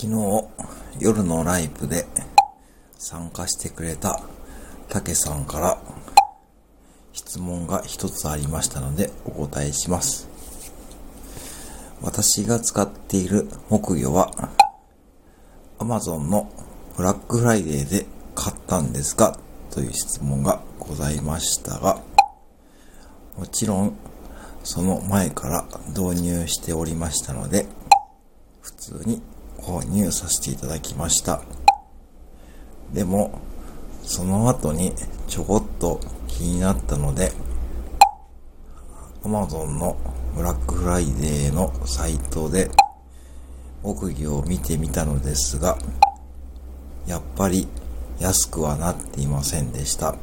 昨日夜のライブで参加してくれたたけさんから質問が一つありましたのでお答えします。私が使っている木魚は Amazon のブラックフライデーで買ったんですかという質問がございましたが、もちろんその前から導入しておりましたので、普通に購入させていただきました。でも、その後にちょこっと気になったので、Amazon のブラックフライデーのサイトで木魚を見てみたのですが、やっぱり安くはなっていませんでした。